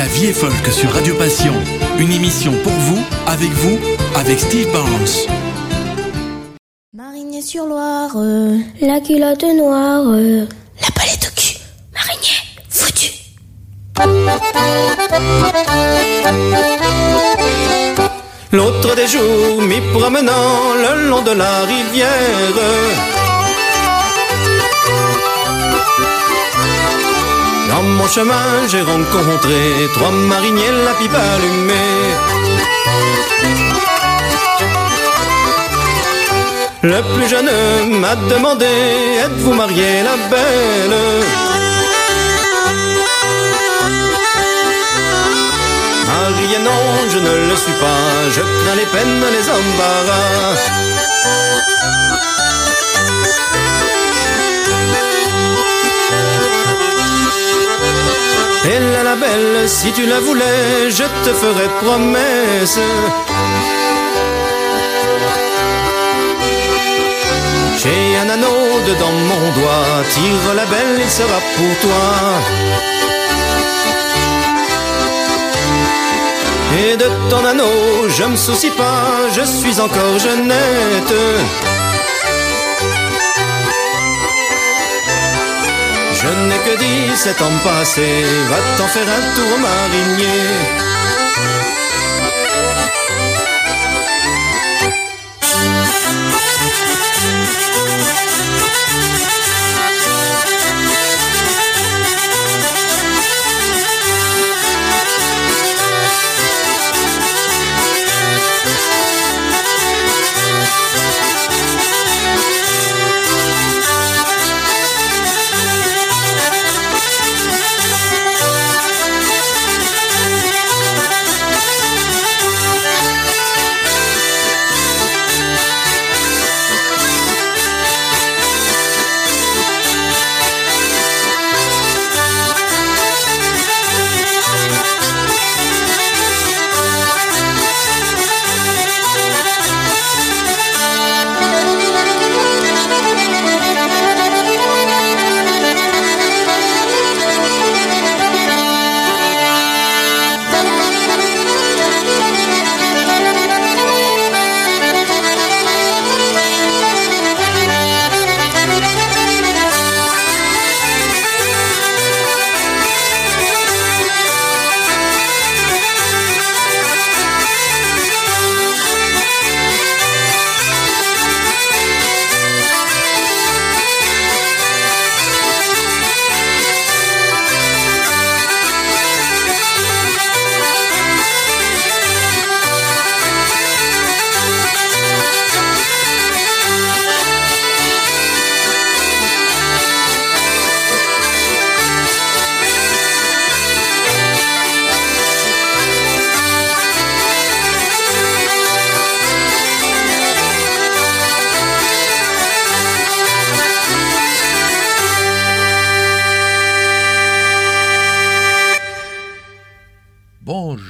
La vie est folk sur Radio Passion. Une émission pour vous, avec vous, avec Steve Barnes. Marinier sur Loire, euh, la culotte noire, euh, la palette au cul, marinier, foutu. L'autre des jours, m'y promenant le long de la rivière. Dans mon chemin, j'ai rencontré trois mariniers, la pipe allumée. Le plus jeune m'a demandé, êtes-vous marié la belle? Marié non, je ne le suis pas, je crains les peines, les embarras. Si tu la voulais, je te ferai promesse. J'ai un anneau dedans mon doigt, tire la belle, il sera pour toi. Et de ton anneau, je me soucie pas, je suis encore jeunette. Je n'ai que 17 ans passés, va t'en faire un tour marinier.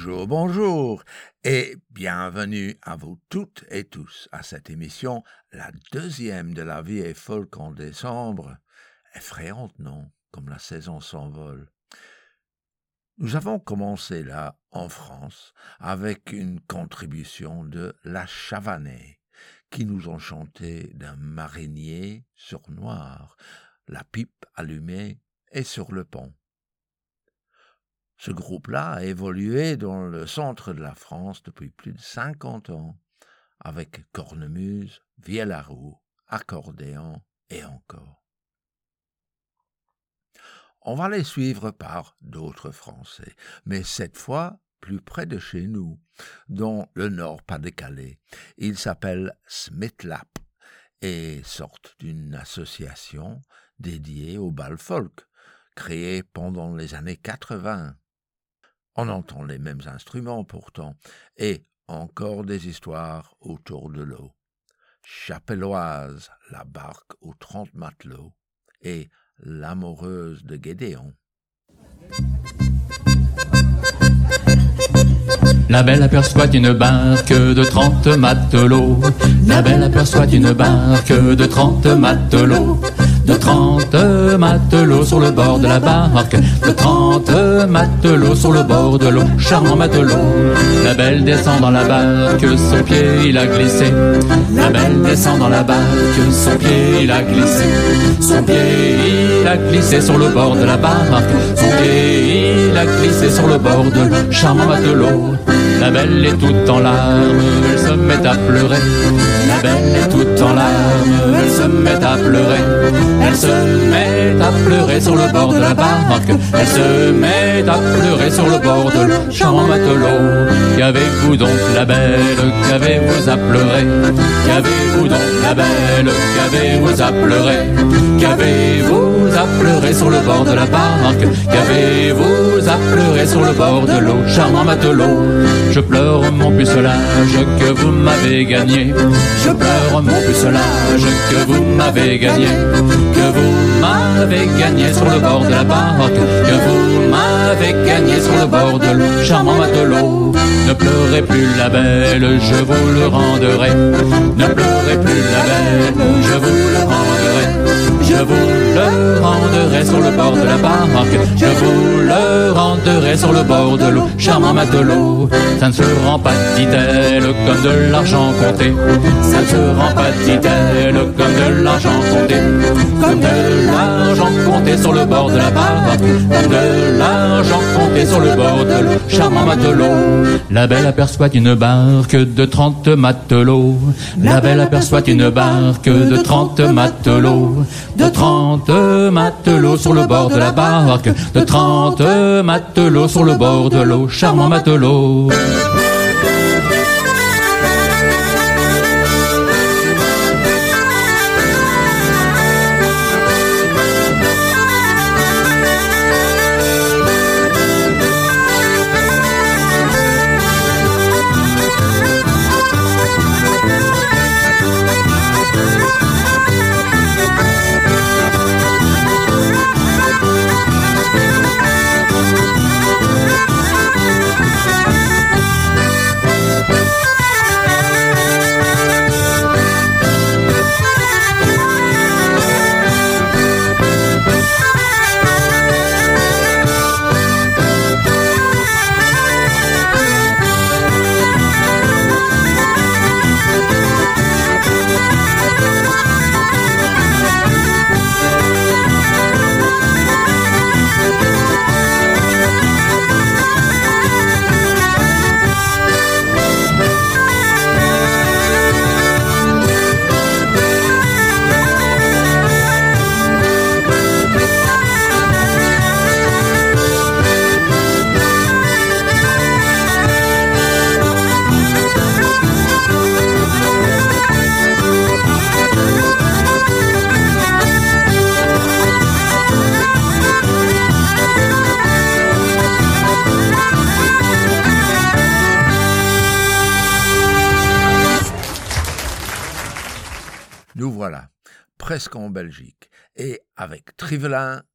Bonjour, bonjour et bienvenue à vous toutes et tous à cette émission, la deuxième de la vie est folk en décembre. Effrayante, non Comme la saison s'envole. Nous avons commencé là, en France, avec une contribution de La Chavanais, qui nous ont chanté d'un marinier sur noir, la pipe allumée et sur le pont. Ce groupe-là a évolué dans le centre de la France depuis plus de 50 ans, avec cornemuse, vielle à roue, accordéon et encore. On va les suivre par d'autres Français, mais cette fois plus près de chez nous, dans le Nord-Pas-de-Calais. Ils s'appellent Smithlap et sortent d'une association dédiée au bal folk, créée pendant les années 80. On entend les mêmes instruments pourtant, et encore des histoires autour de l'eau. Chapelloise, la barque aux trente matelots, et l'amoureuse de Gédéon. La belle aperçoit une barque de trente matelots. La belle aperçoit une barque de trente matelots. De trente matelots sur le bord de la barque, de trente matelots sur le bord de l'eau, charmant matelot. La belle descend dans la barque, son pied il a glissé. La belle descend dans la barque, son pied il a glissé. Son pied il a glissé sur le bord de la barque, son pied il a glissé sur le bord de l'eau, charmant matelot. La belle est toute en larmes, elle se met à pleurer. La belle est toute en larmes, elle se met à pleurer. Elle se met à pleurer sur le bord de la barque. Elle se met à pleurer sur le bord de l'eau, charmant matelot. Qu'avez-vous donc la belle, qu'avez-vous à pleurer? Qu'avez-vous donc la belle, qu'avez-vous à pleurer? Qu'avez-vous à pleurer sur le bord de la barque Qu'avez-vous à pleurer sur le bord de l'eau, charmant matelot pleure mon pucelage que vous m'avez gagné. Je pleure mon pucelage que vous m'avez gagné. Que vous m'avez gagné sur le bord de la barque. Que vous m'avez gagné sur le bord de l'eau, charmant matelot. Ne pleurez plus la belle, je vous le rendrai. Ne pleurez plus la belle, je vous le rendrai. Je vous le rendrai sur le bord de la barque. Je vous le rendrai sur le bord de l'eau, charmant matelot. Ça ne se rend pas, dit-elle, comme de l'argent compté. Ça ne se rend pas, dit-elle, comme de l'argent compté. Comme de l'argent compté sur le bord de la barque. Comme de l'argent compté sur le bord de l'eau, charmant matelot. La belle aperçoit une barque de trente matelots. La belle aperçoit une barque de trente matelots de trente matelots sur le bord de la barque, de trente matelots sur le bord de l'eau, charmant matelot.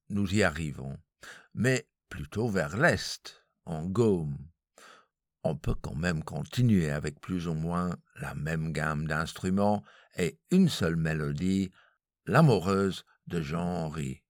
Nous y arrivons, mais plutôt vers l'est, en Gaume. On peut quand même continuer avec plus ou moins la même gamme d'instruments et une seule mélodie, l'amoureuse de Jean-Henri.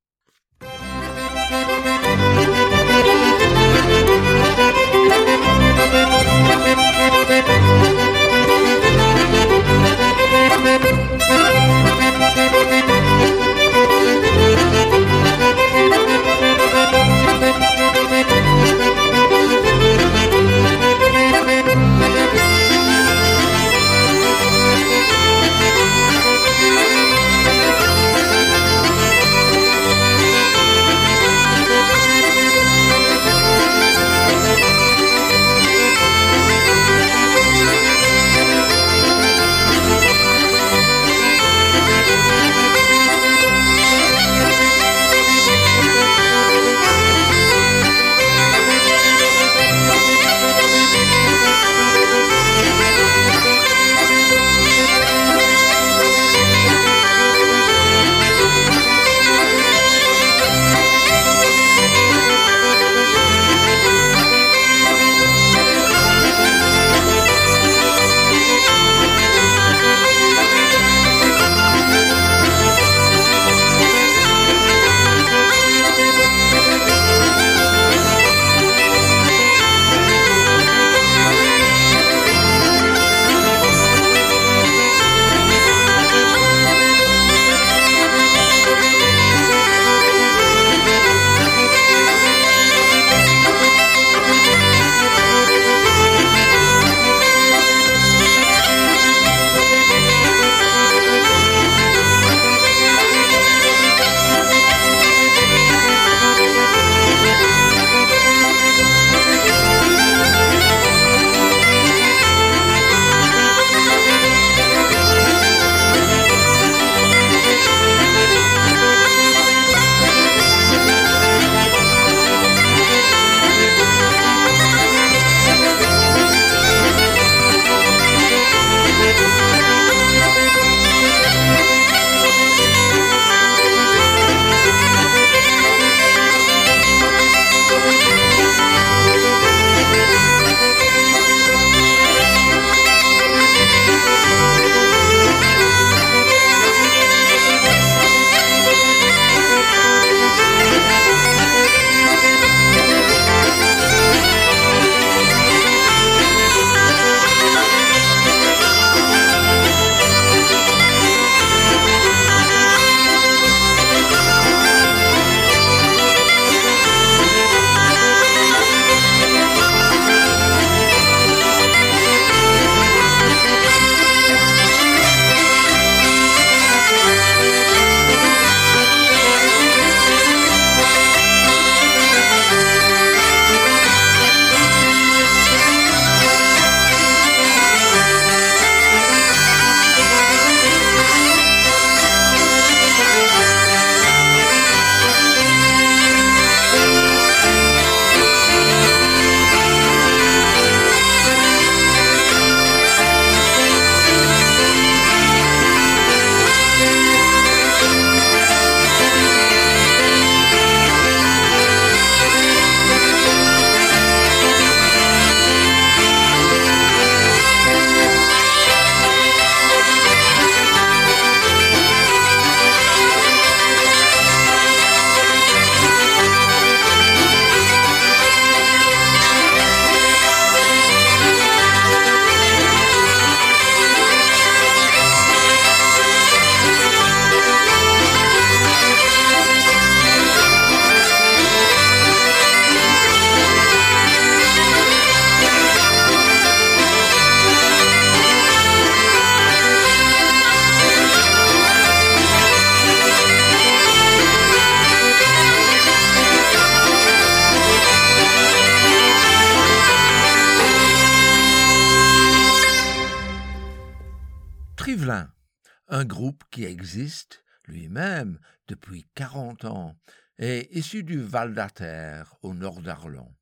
Existe lui-même depuis 40 ans et issu du Val d'Ater au nord d'Arlon.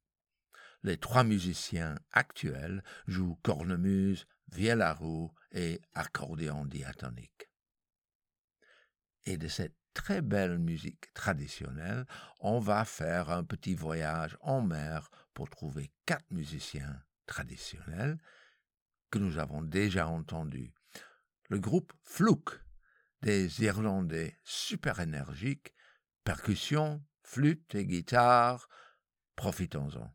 Les trois musiciens actuels jouent cornemuse, vielle à roue et accordéon diatonique. Et de cette très belle musique traditionnelle, on va faire un petit voyage en mer pour trouver quatre musiciens traditionnels que nous avons déjà entendus. Le groupe Flouk, des Irlandais super énergiques, percussions, flûte et guitare, profitons-en.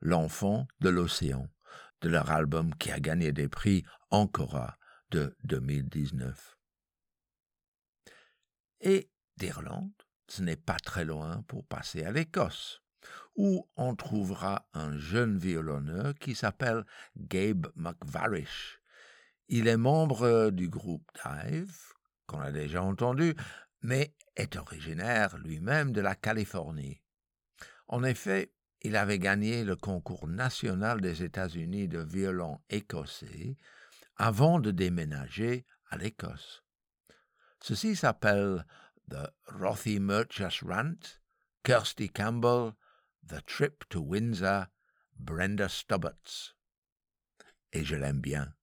L'enfant de l'océan, de leur album qui a gagné des prix Ancora de 2019. Et d'Irlande, ce n'est pas très loin pour passer à l'Écosse, où on trouvera un jeune violonneur qui s'appelle Gabe McVarish. Il est membre du groupe Dive, qu'on a déjà entendu, mais est originaire lui-même de la Californie. En effet, il avait gagné le concours national des États-Unis de violon écossais avant de déménager à l'Écosse. Ceci s'appelle The Rothy Murchas Rant, Kirsty Campbell, The Trip to Windsor, Brenda Stubberts. Et je l'aime bien.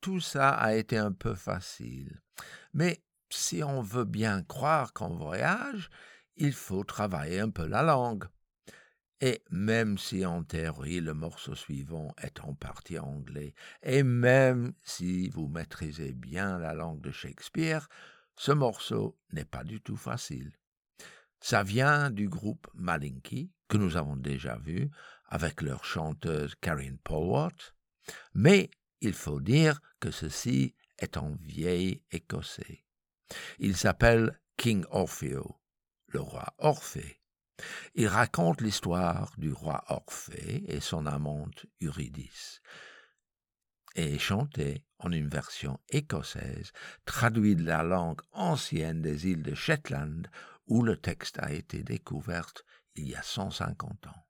Tout ça a été un peu facile. Mais si on veut bien croire qu'on voyage, il faut travailler un peu la langue. Et même si en théorie le morceau suivant est en partie anglais, et même si vous maîtrisez bien la langue de Shakespeare, ce morceau n'est pas du tout facile. Ça vient du groupe Malinky, que nous avons déjà vu, avec leur chanteuse Karen Polwart, mais il faut dire que ceci est en vieil écossais. Il s'appelle King Orfeo, le roi Orphée. Il raconte l'histoire du roi Orphée et son amante Eurydice, et est chanté en une version écossaise, traduite de la langue ancienne des îles de Shetland, où le texte a été découvert il y a 150 ans.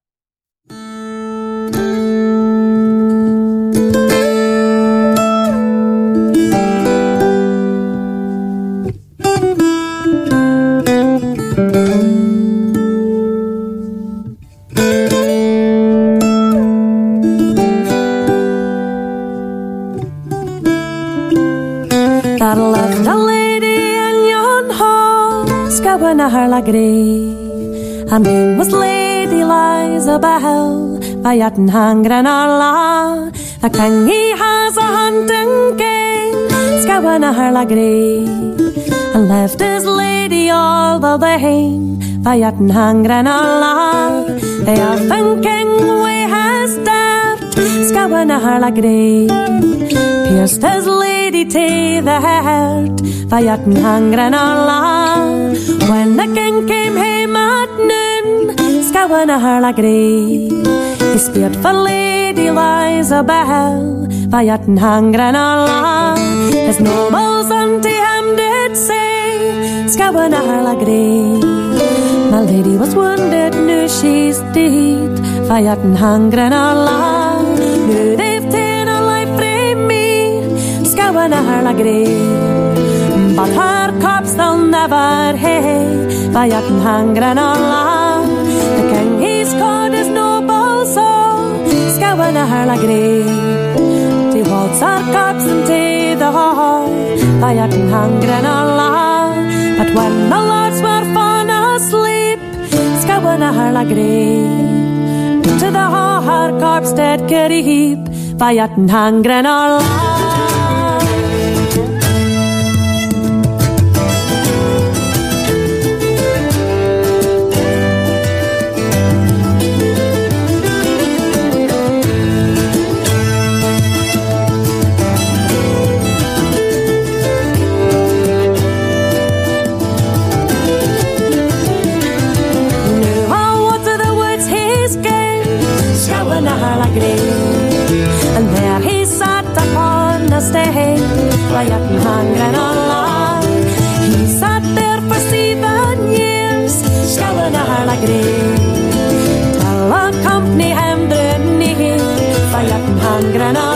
Scowen a lagree. Her name was Lady Liza Bell, by Yatton Hangren la. The he has a hunting game, scowen a lagree. And left his lady all the way, by Yatton Hangren la. They are thinking we has daft, scowen a lagree. Pierced his lady to the heart, by Vayatin hangren alla. When the king came home at noon, Scowen a her lagree. He speared for Lady Liza Bell, Vayatin hangren alla. His nobles unto him did say, Scowen a her lagree. My lady was wounded, knew she's dead, Vayatin hangren alla. Knew they've taken her life from me, Scowen a her lagree. But her corpse they'll never hay, Vayatin hangren alla. The king he's called his noble soul, Scowen a her lagree. She waltz her corpse into the hall, Vayatin hangren alla. But when the lords were fallen asleep, Scowen a her lagree. To the hall her corpse did creep, Vayatin hangren alla. Knew quiet and hungry on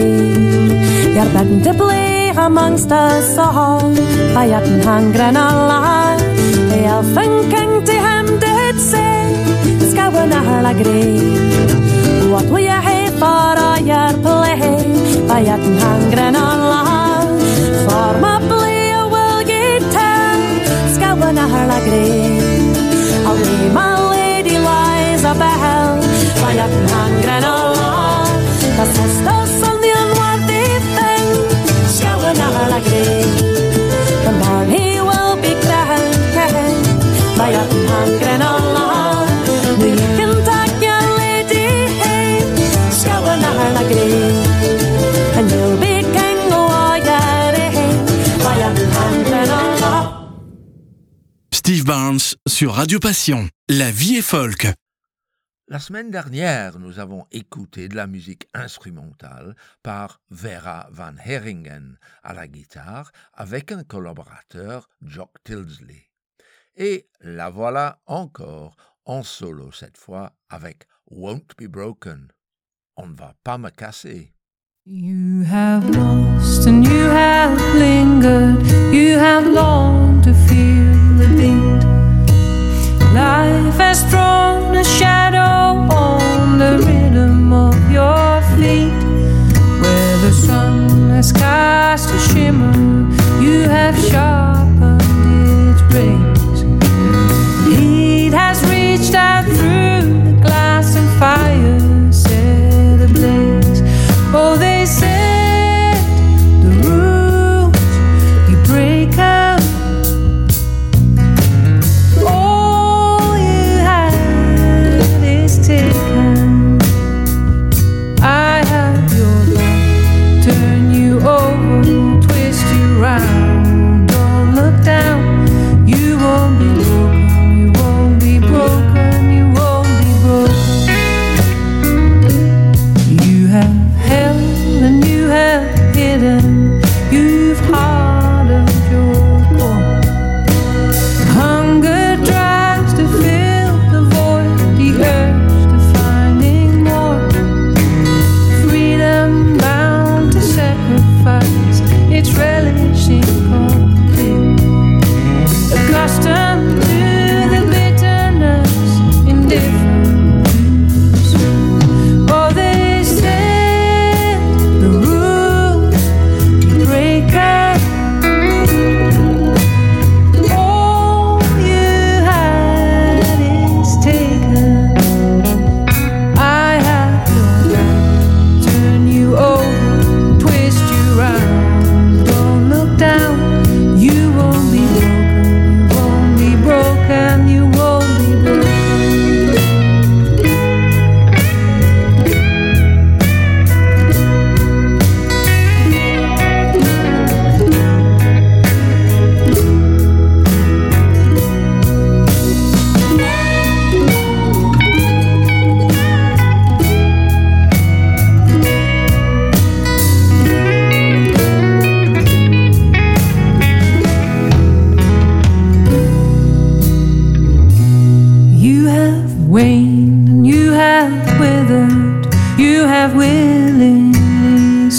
to play amongst us all. By Yatton Hangren Allah. The elfin er king to him did say, Scowen a green. What will you er have for all your play? I Yatton Hangren Allah. For my sur Radio Passion. La vie est folk. La semaine dernière, nous avons écouté de la musique instrumentale par Vera Van Heringen à la guitare avec un collaborateur, Jock Tilsley. Et la voilà encore en solo cette fois avec Won't Be Broken. On ne va pas me casser. You have lost and you have lingered, you have longed to beat. Life has thrown a shadow on the rhythm of your feet. Where the sun has cast a shimmer, you have sharpened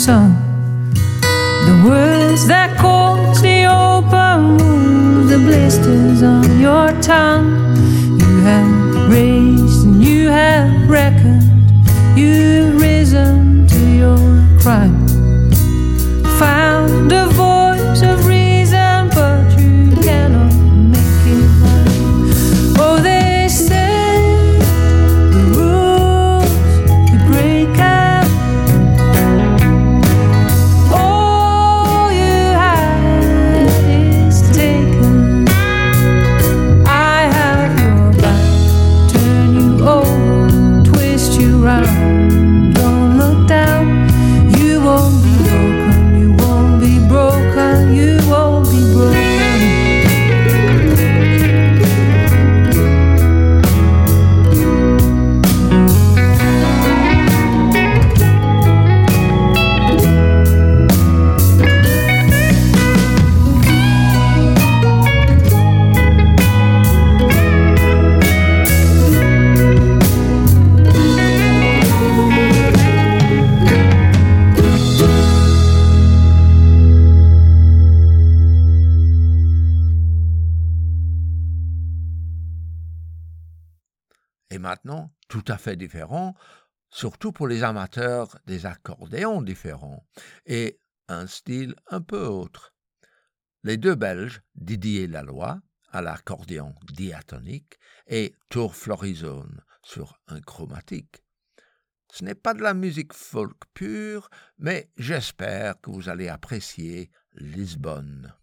the words that cause the open wounds, the blisters on your tongue. You have raised and you have reckoned, tout à fait différent, surtout pour les amateurs des accordéons différents, et un style un peu autre. Les deux Belges, Didier Laloy, à l'accordéon diatonique, et Tour Florizone sur un chromatique. Ce n'est pas de la musique folk pure, mais j'espère que vous allez apprécier Lisbonne.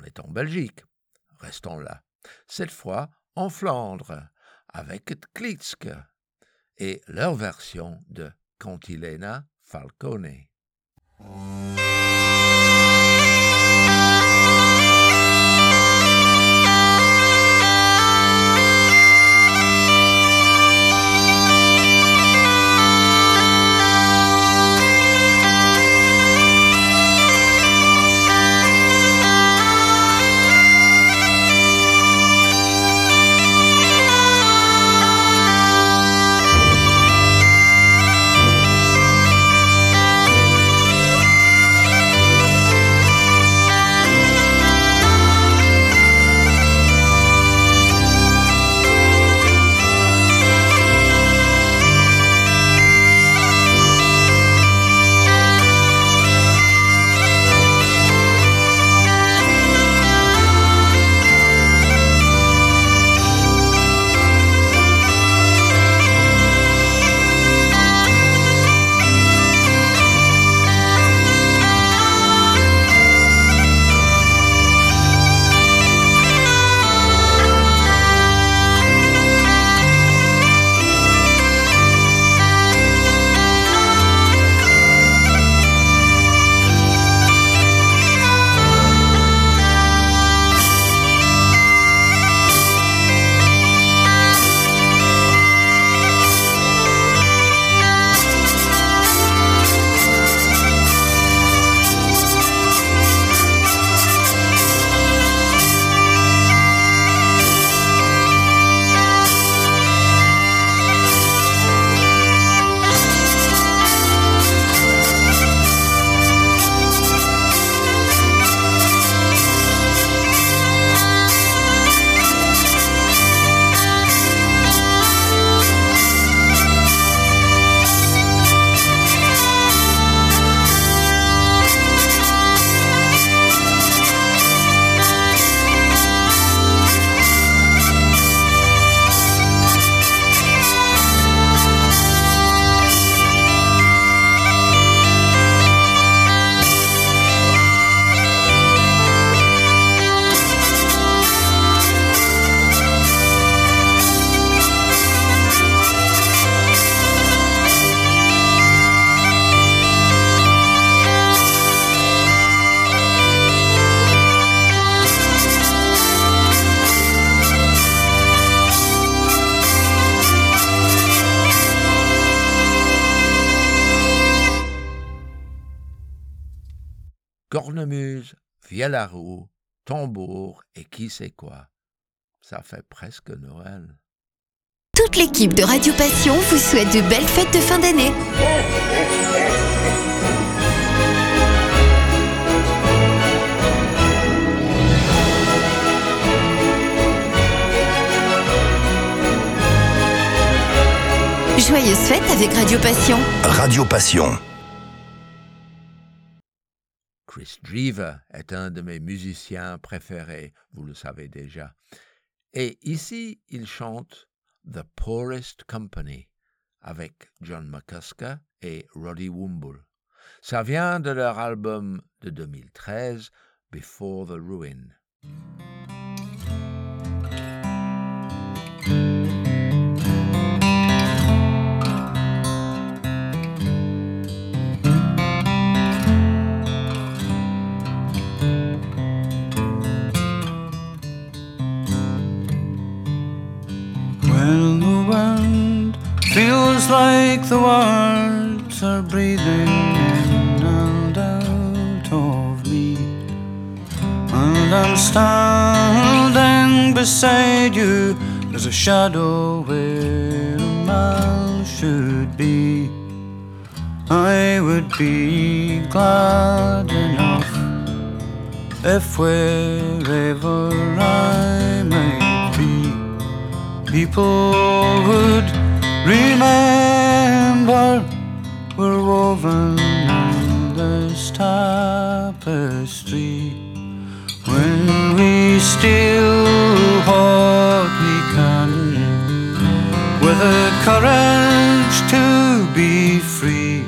On est en Belgique. Restons là. Cette fois, en Flandre avec Klitschke et leur version de Cantilena Falcone. Roue, tambour et qui sait quoi. Ça fait presque Noël. Toute l'équipe de Radio Passion vous souhaite de belles fêtes de fin d'année. Joyeuses fêtes avec Radio Passion. Radio Passion. Chris Drever est un de mes musiciens préférés, vous le savez déjà. Et ici, il chante The Poorest Company avec John McCusker et Roddy Woomble. Ça vient de leur album de 2013, Before the Ruin. Like the words are breathing in and out of me, and I'm standing beside you, there's a shadow where a man should be. I would be glad enough if wherever I might be people would remember we're woven in this tapestry. When we steal what we can with the courage to be free.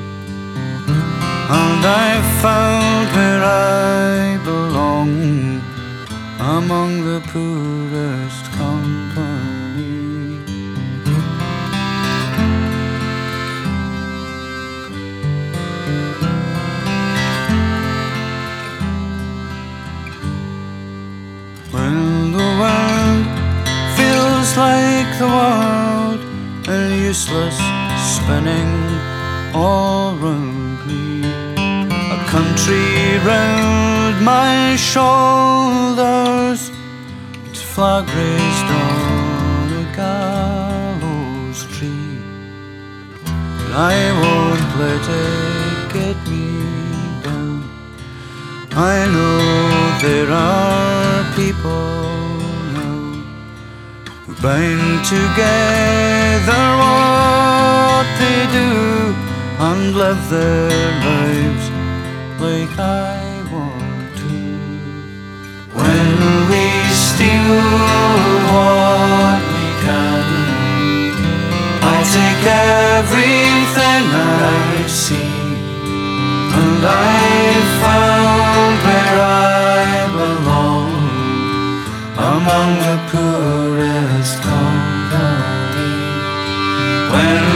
And I found where I belong among the poorest the world a useless spinning all around me. A country round my shoulders, its flag raised on a gallows tree. But I won't let it get me down. I know there are people bind together what they do and live their lives like I want to. When we steal what we can, I take everything I see, and I found where I among the poorest company. When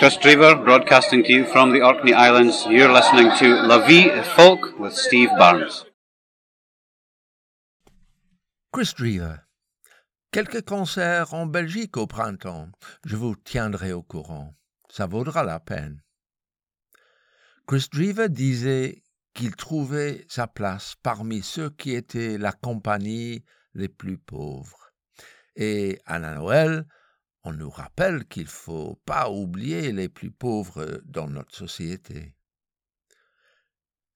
Chris Draver broadcasting to you from the Orkney Islands. You're listening to La Vie Folk with Steve Barnes. Chris Drever. Quelques concerts en Belgique au printemps. Je vous tiendrai au courant. Ça vaudra la peine. Chris Drever disait qu'il trouvait sa place parmi ceux qui étaient la compagnie les plus pauvres. Et à Noël, on nous rappelle qu'il ne faut pas oublier les plus pauvres dans notre société.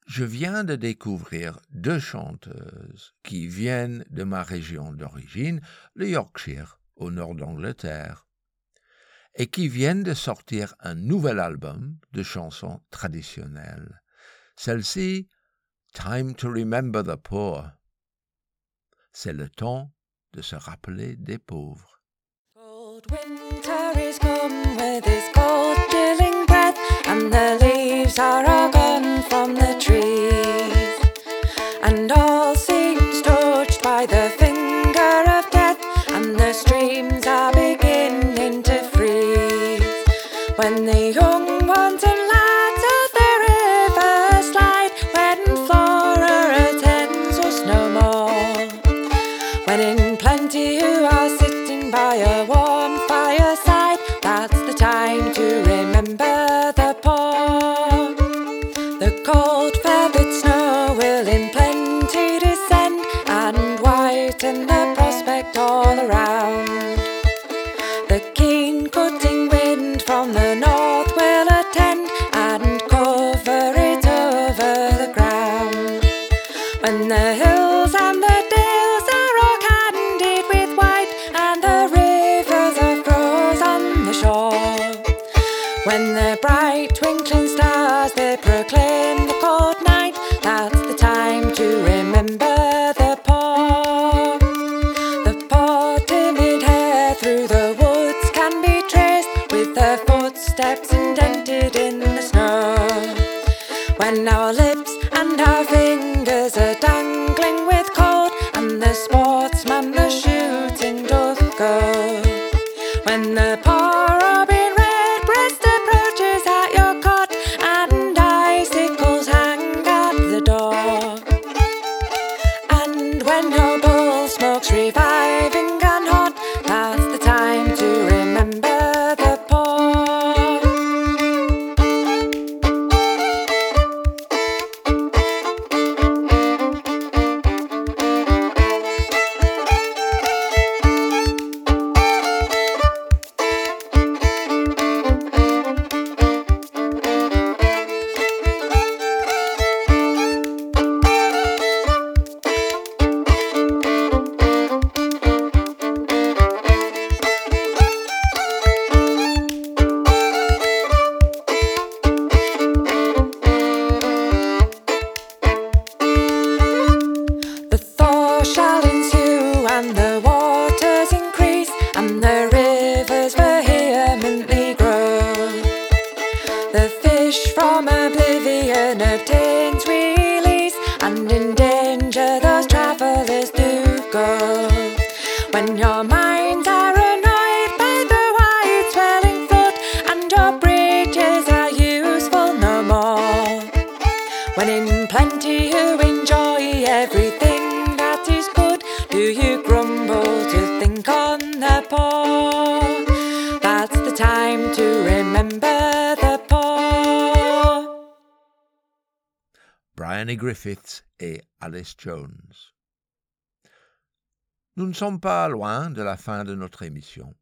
Je viens de découvrir deux chanteuses qui viennent de ma région d'origine, le Yorkshire, au nord d'Angleterre, et qui viennent de sortir un nouvel album de chansons traditionnelles. Celle-ci, Time to Remember the Poor. C'est le temps de se rappeler des pauvres. Winter is come with his cold, chilling breath, and the leaves are all go. When the poor Jones. Nous ne sommes pas loin de la fin de notre émission.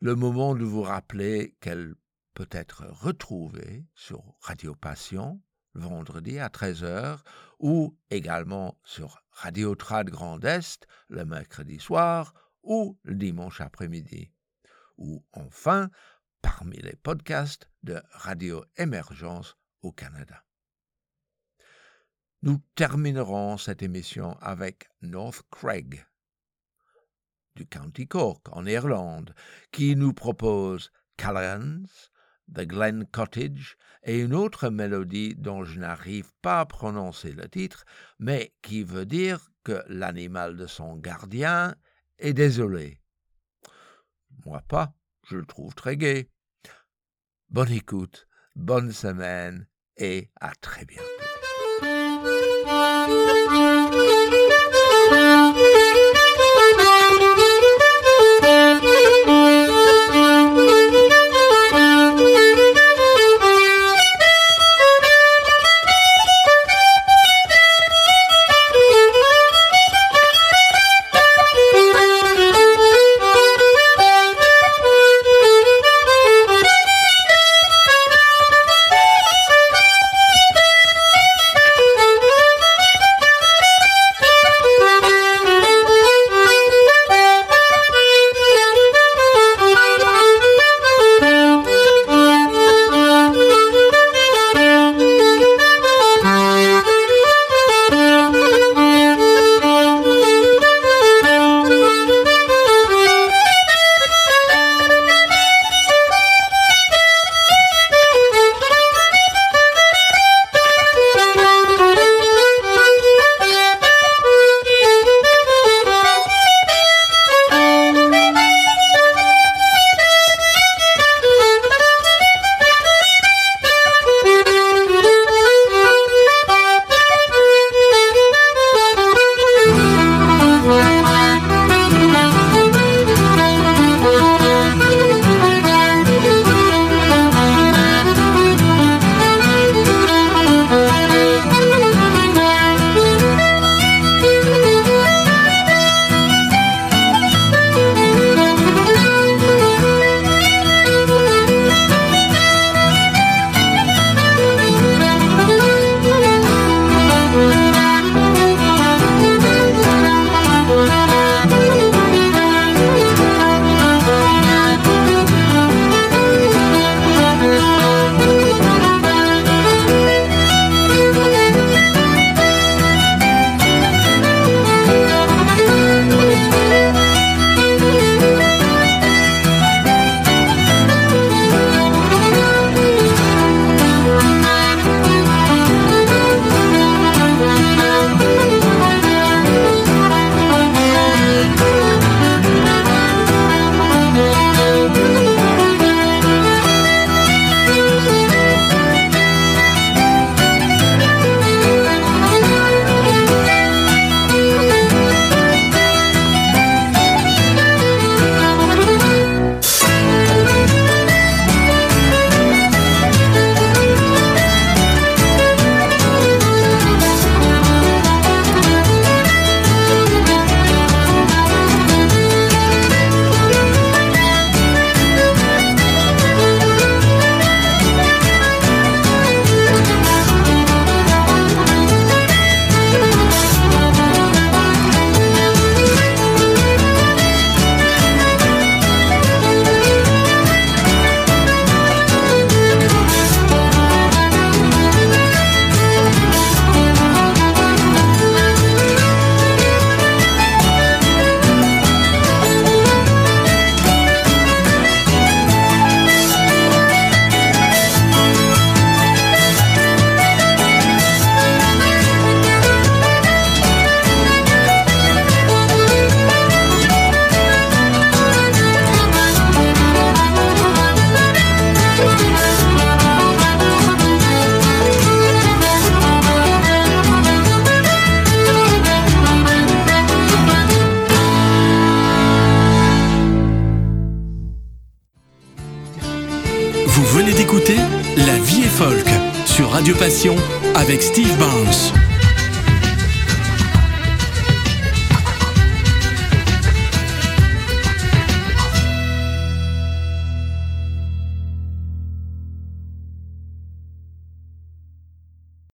Le moment de vous rappeler qu'elle peut être retrouvée sur Radio Passion vendredi à 13h ou également sur Radio Trad Grand Est le mercredi soir ou le dimanche après-midi. Ou enfin parmi les podcasts de Radio Émergence au Canada. Nous terminerons cette émission avec North Craig du County Cork en Irlande qui nous propose Callaghan's, The Glen Cottage et une autre mélodie dont je n'arrive pas à prononcer le titre, mais qui veut dire que l'animal de son gardien est désolé. Moi pas, je le trouve très gai. Bonne écoute, bonne semaine et à très bientôt. Thank